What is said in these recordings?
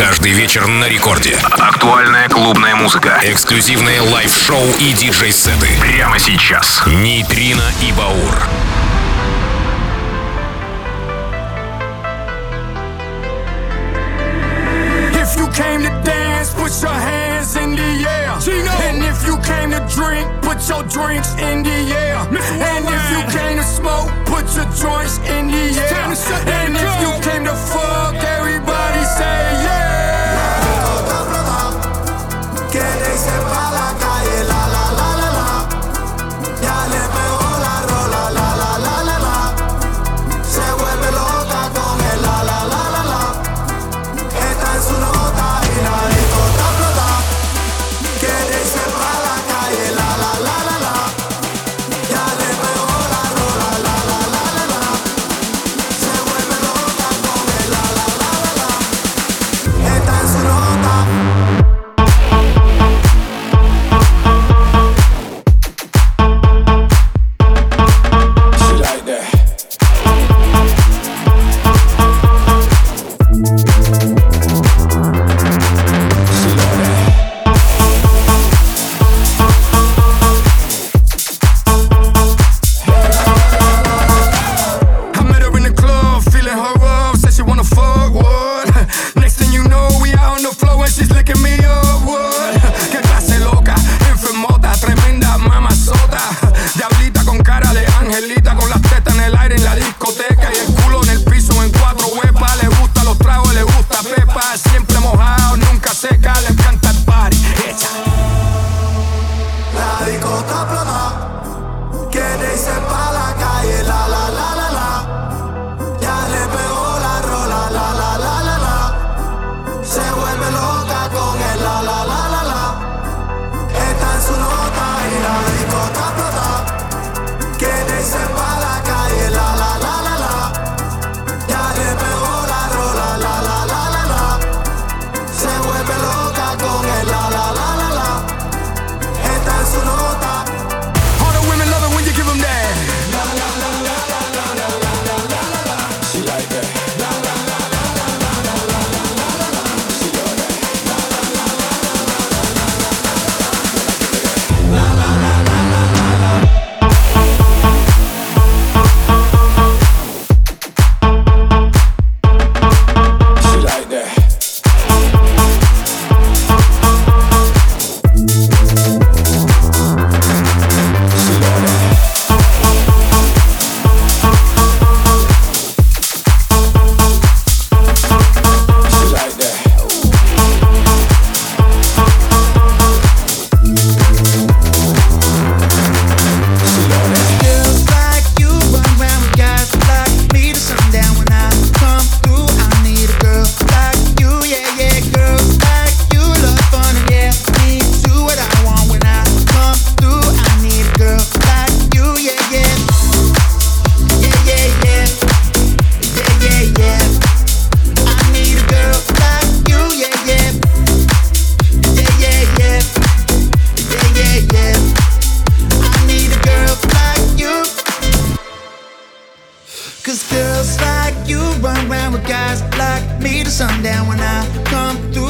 Каждый вечер на рекорде. Актуальная клубная музыка. Эксклюзивные лайв-шоу и диджей-сеты. Прямо сейчас. Нейтрино и Баур. If you came to dance, put your hands in the air. Gino. And if you came to drink, put your drinks in the air. And if you came to smoke, put your joints in the air. And if you came to fuck, sundown when I come through.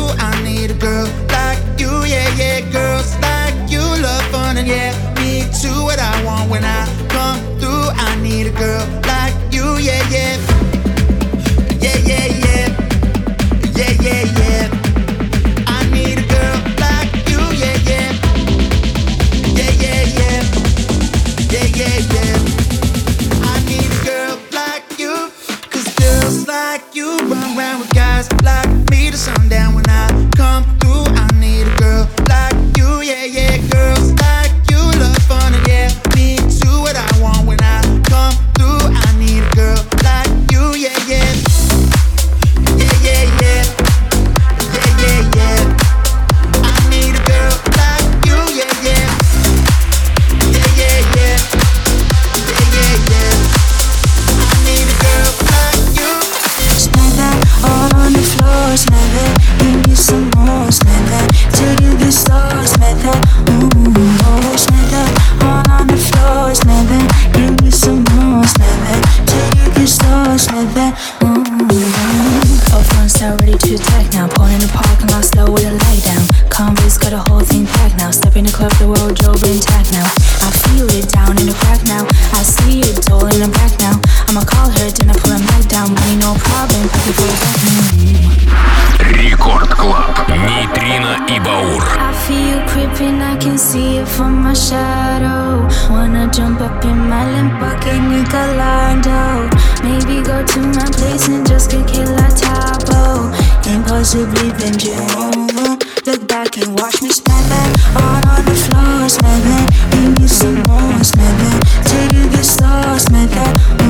shadow. Wanna jump up in my Lamborghini Gallardo. Maybe go to my place and just get killed like Tae Bo. Impossibly bend you over. Look back and watch me smack that all on the floor. Smack that, give me some more. Smack that till you get slow. Smack that.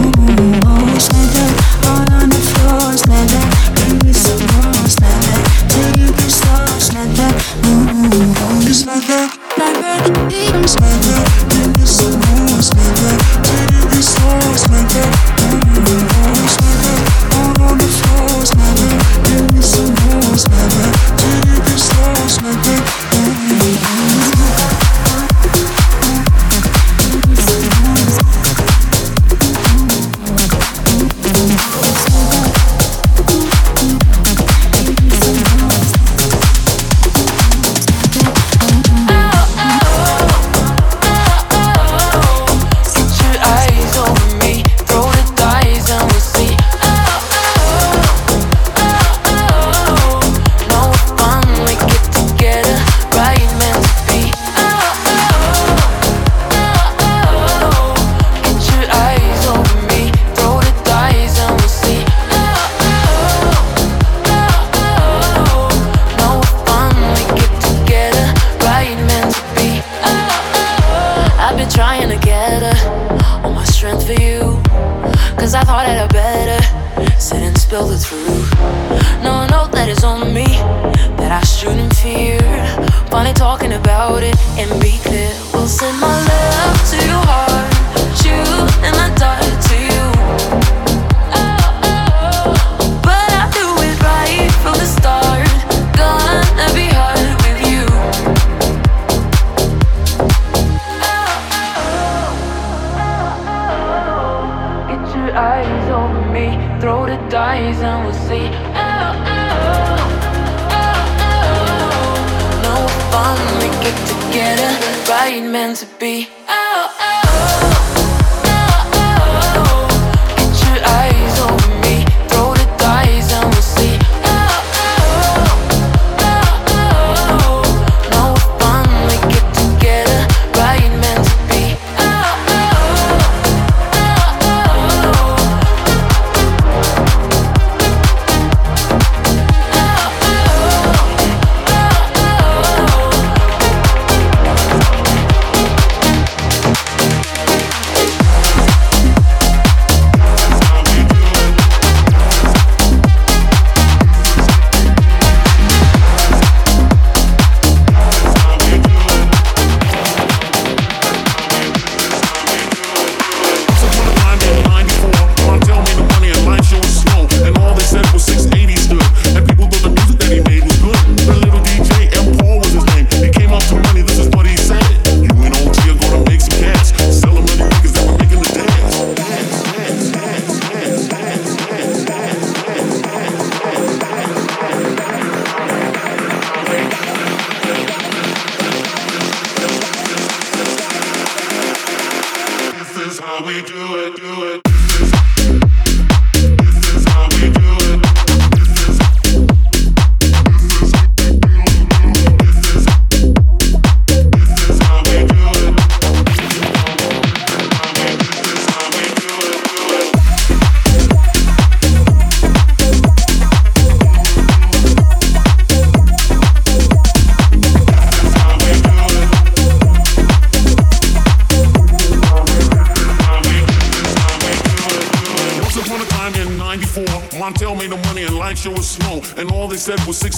c'est é poussé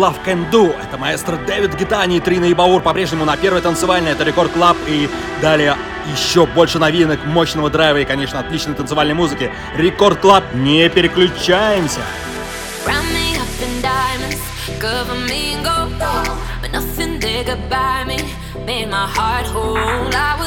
Love Can Do. Это маэстро Дэвид Гитани и Трина Ибаур по-прежнему на первой танцевальной. Это Рекорд Клаб и далее еще больше новинок, мощного драйва и, конечно, отличной танцевальной музыки. Рекорд Клаб, не переключаемся! Cover me in gold, but nothing they could me. Made my heart whole. I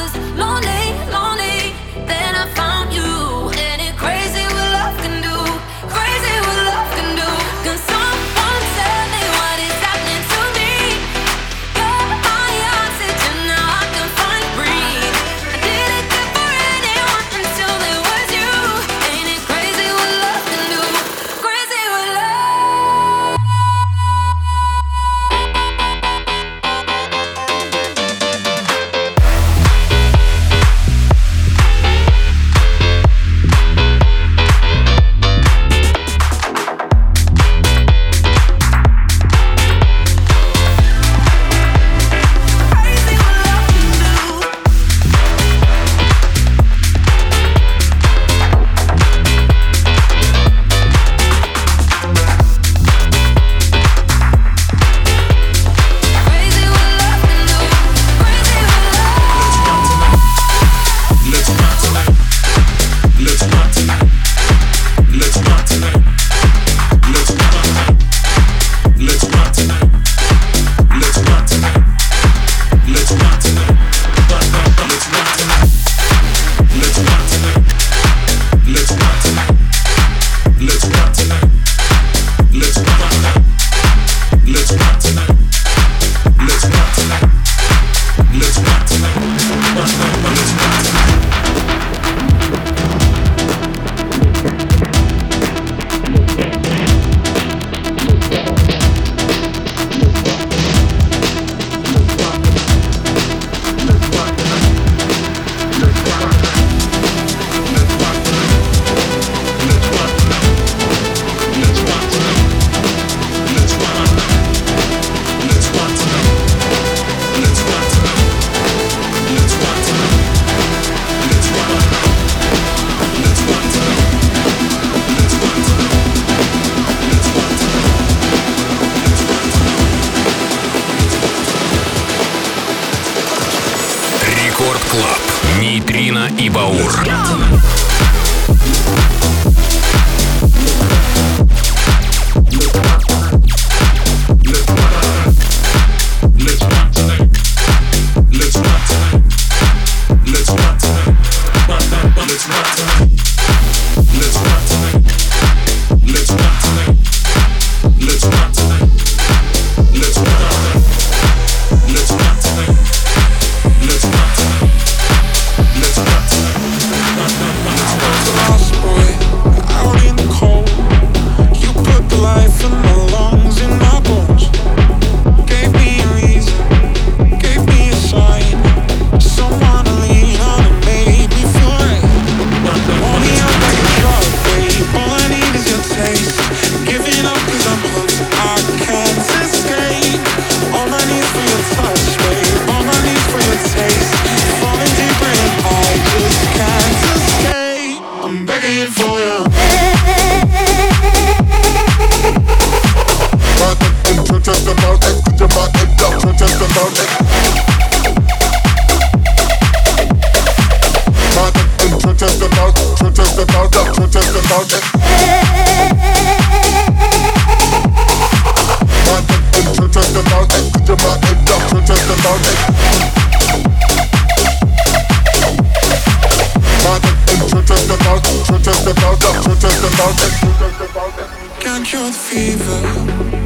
Can't cure the fever,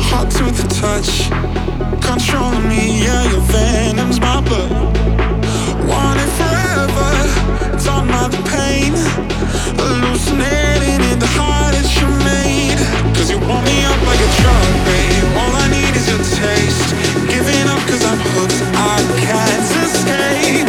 hot to the touch. Controlling me, yeah, your venom's my blood. Want it forever, don't mind the pain. Hallucinating in the heart that you made. Cause you want me up like a drug, babe. All I need is your taste. Giving up cause I'm hooked, I can't escape.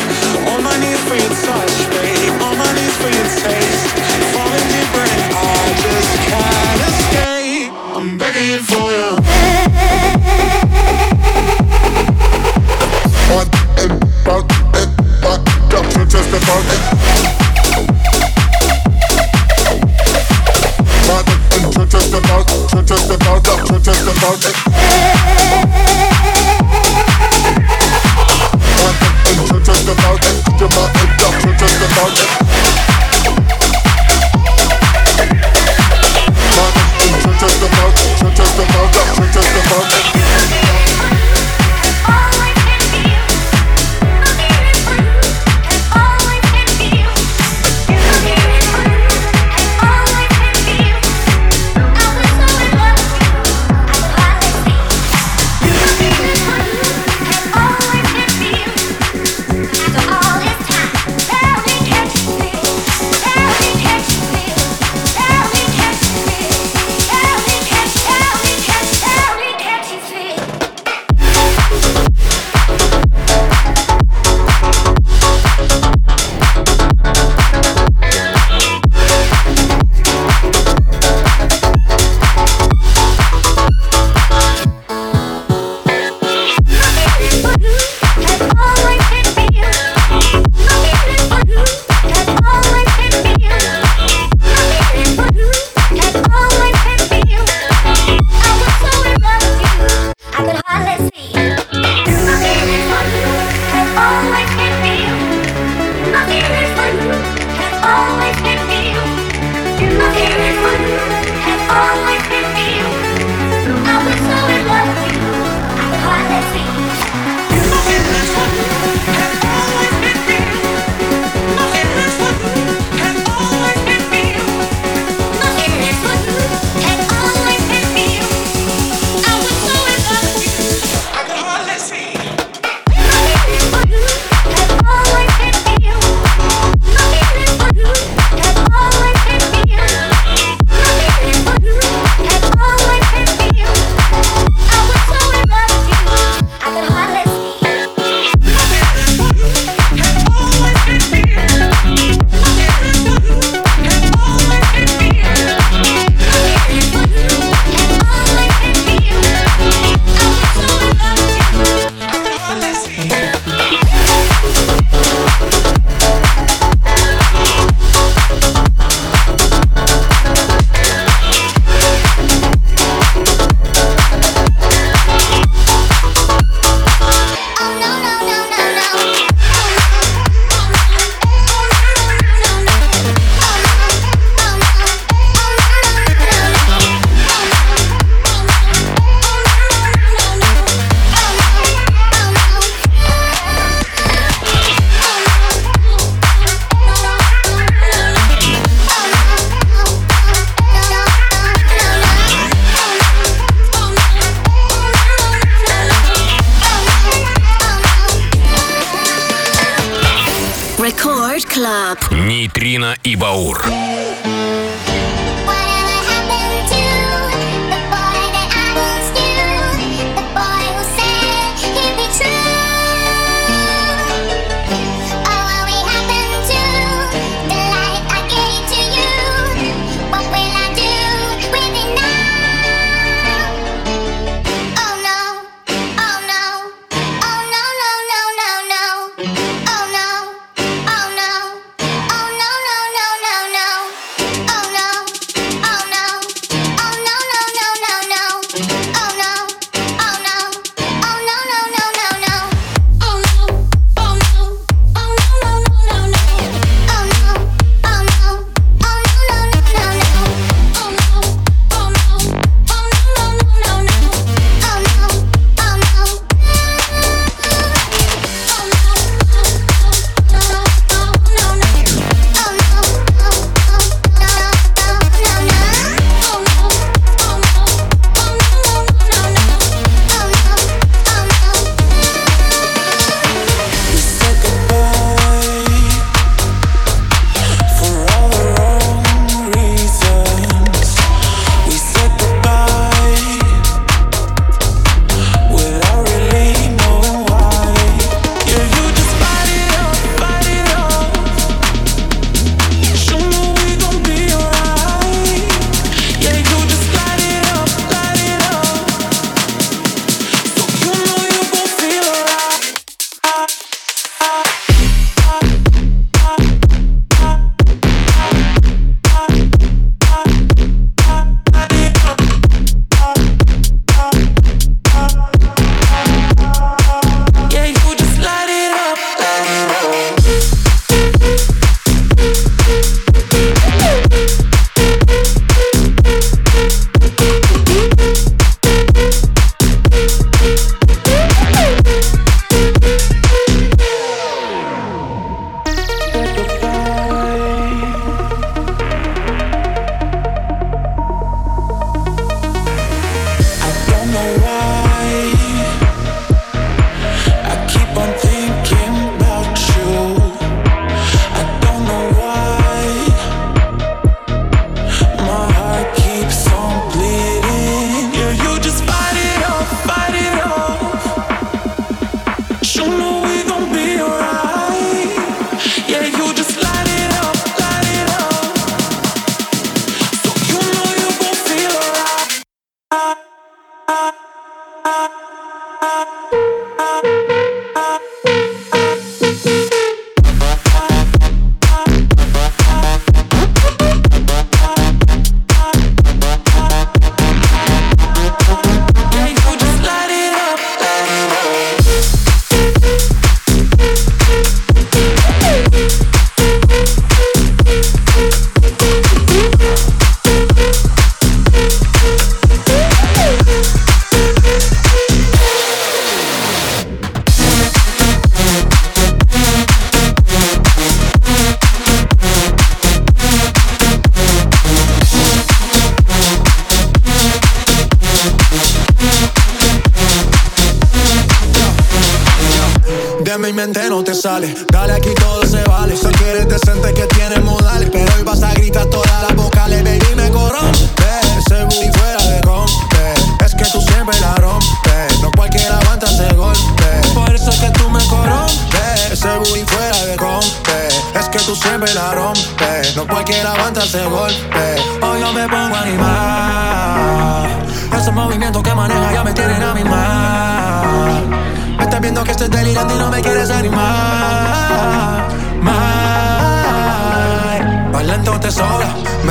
animales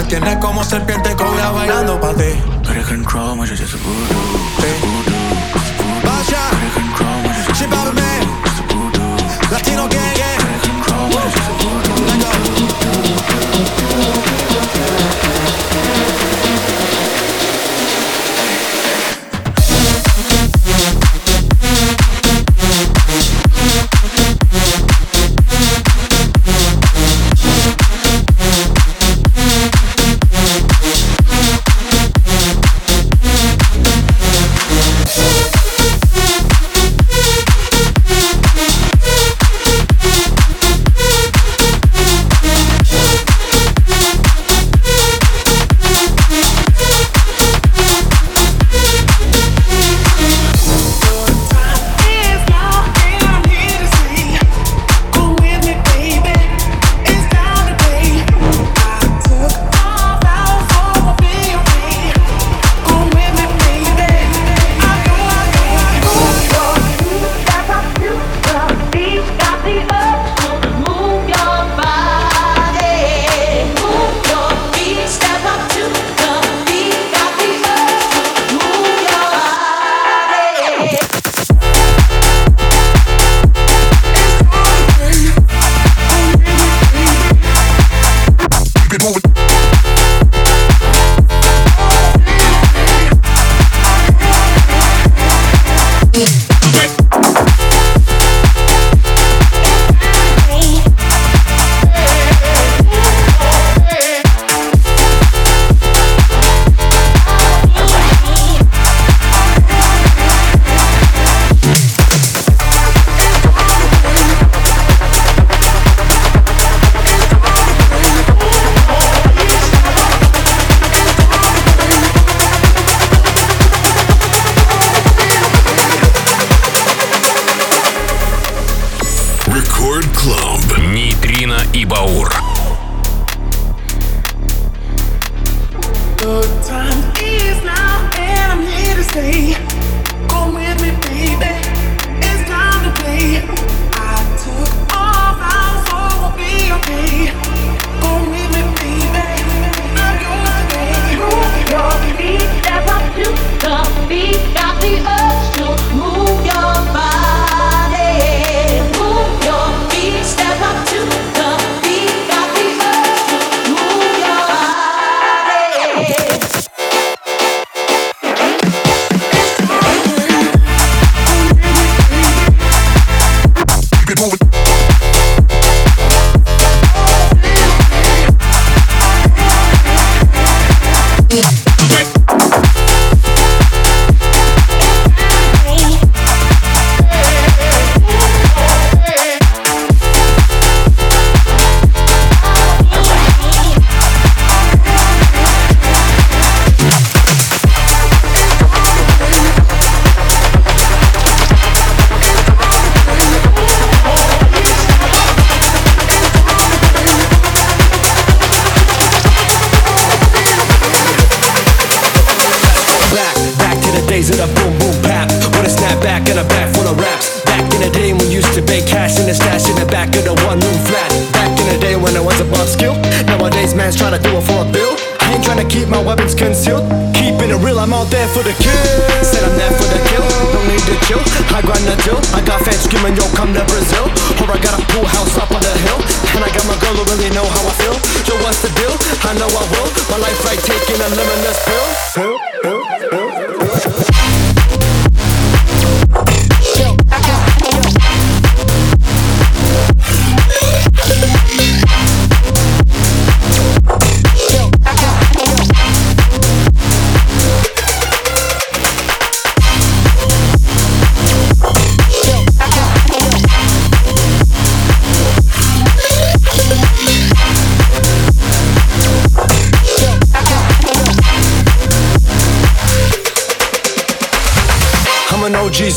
tienes como serpiente cobra bailando para ti.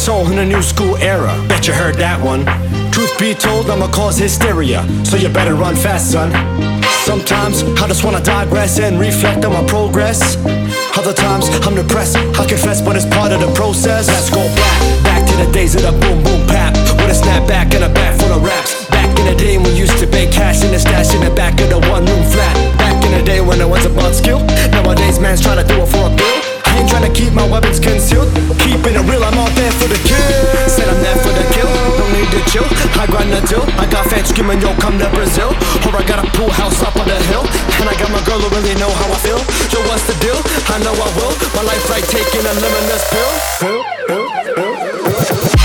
Soul in a new school era. Bet you heard that one. Truth be told, I'ma cause hysteria, so you better run fast, son. Sometimes I just wanna digress and reflect on my progress. Other times I'm depressed, I confess, but it's part of the process. Let's go back, back to the days of the boom boom pap. With a snapback and a bag full of raps. Back in the day when we used to bake cash in the stash in the back of the one room flat. Back in the day when it was about skill. Nowadays, man's trying to do it for a bill. Trying to keep my weapons concealed. Keeping it real, I'm all there for the kill. Said I'm there for the kill, don't need to chill. I grind the deal. I got fans screaming, yo, come to Brazil. Or I got a pool house up on the hill. And I got my girl who really know how I feel. Yo, what's the deal? I know I will. My life like taking a limitless pill. pill, pill, pill, pill.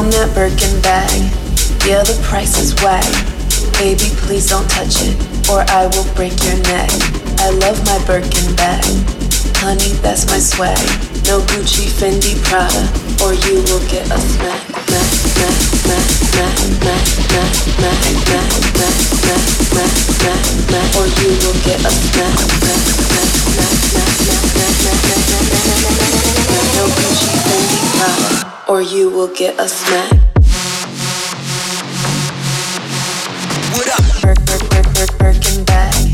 on that Birkin bag. Yeah, the price is whack. Baby, please don't touch it, or I will break your neck. I love my Birkin bag. Honey, that's my swag. No Gucci, Fendi, Prada, or you will get a smack. Or you will get a smack. No Gucci, Fendi, Prada or you will get a smack. What up? Birkin bag.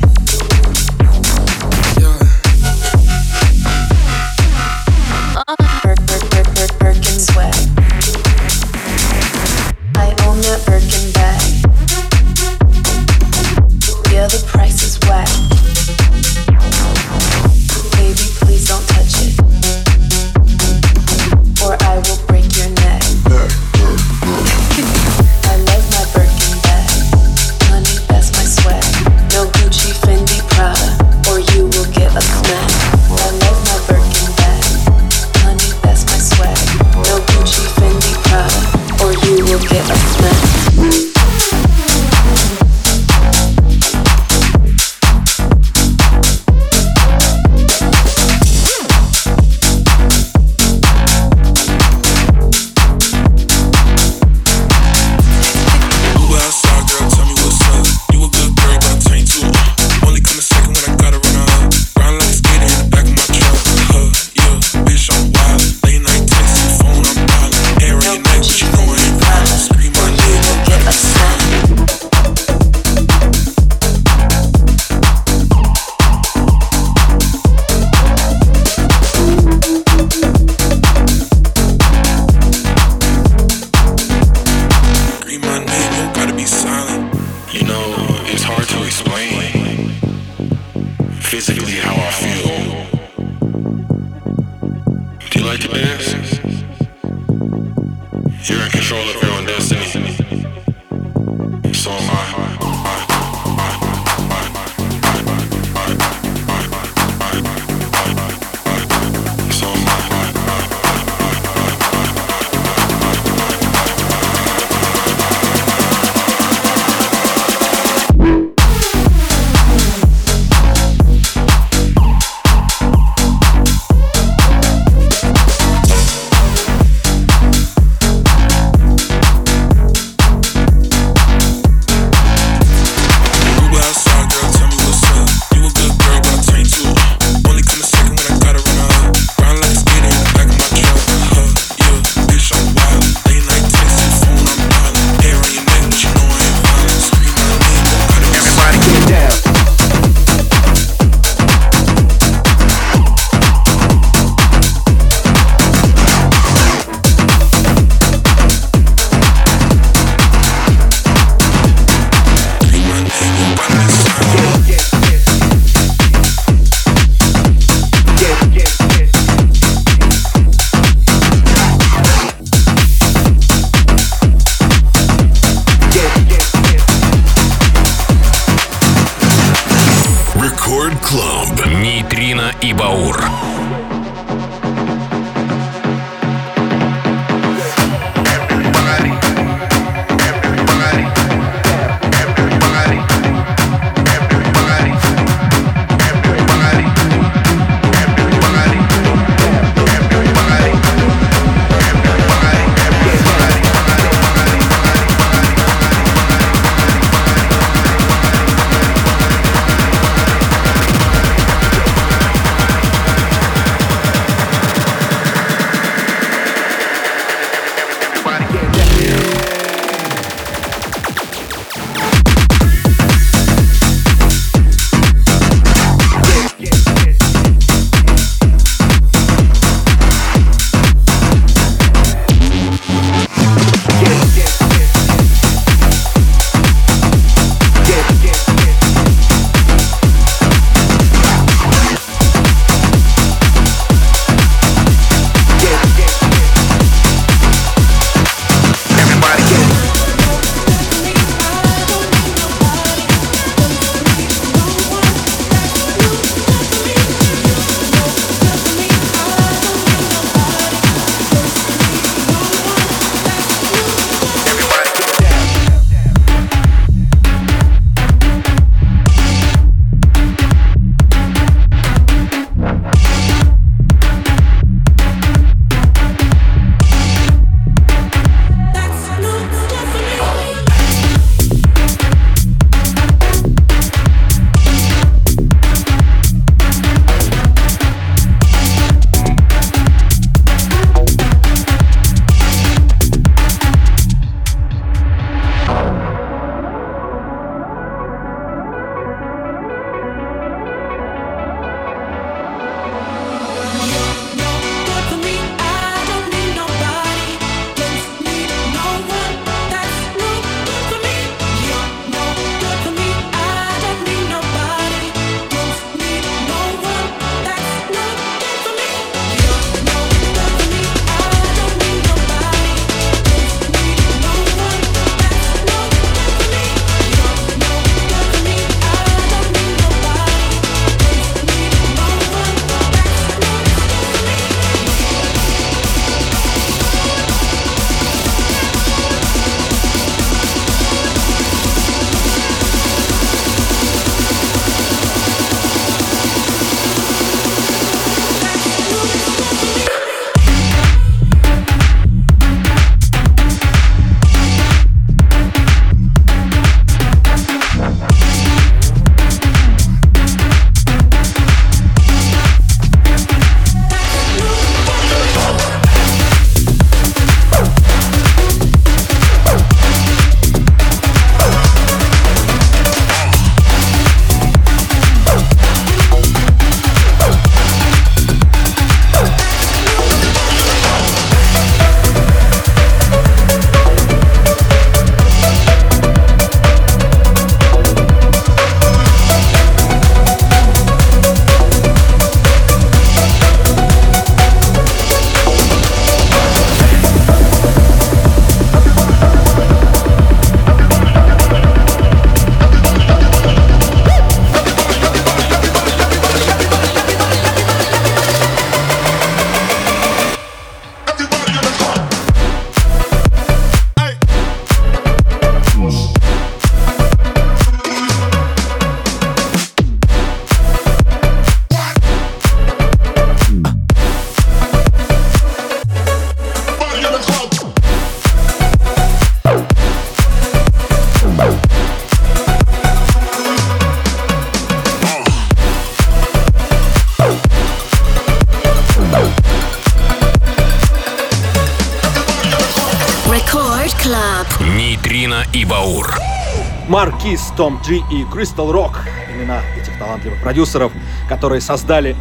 Том Джи и Кристал Рок. Имена этих талантливых продюсеров, которые создали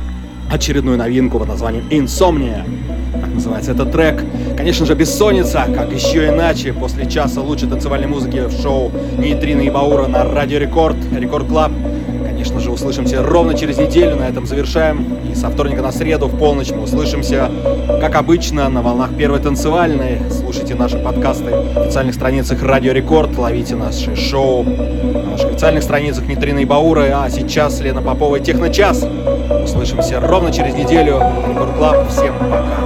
очередную новинку под названием «Инсомния». Так называется этот трек. Конечно же, «Бессонница», как еще иначе, после часа лучшей танцевальной музыки в шоу «Нейтрино и Баура» на Радио Рекорд, Рекорд Клаб. Конечно же, услышимся ровно через неделю, на этом завершаем. И со вторника на среду в полночь мы услышимся, как обычно, на волнах первой танцевальной. Слушайте наши подкасты в официальных страницах Радио Рекорд, ловите наши шоу на наших официальных страницах Нитрина и Баура. А сейчас Лена Попова и Техночас. Услышимся ровно через неделю. Рекорд Клаб. Всем пока.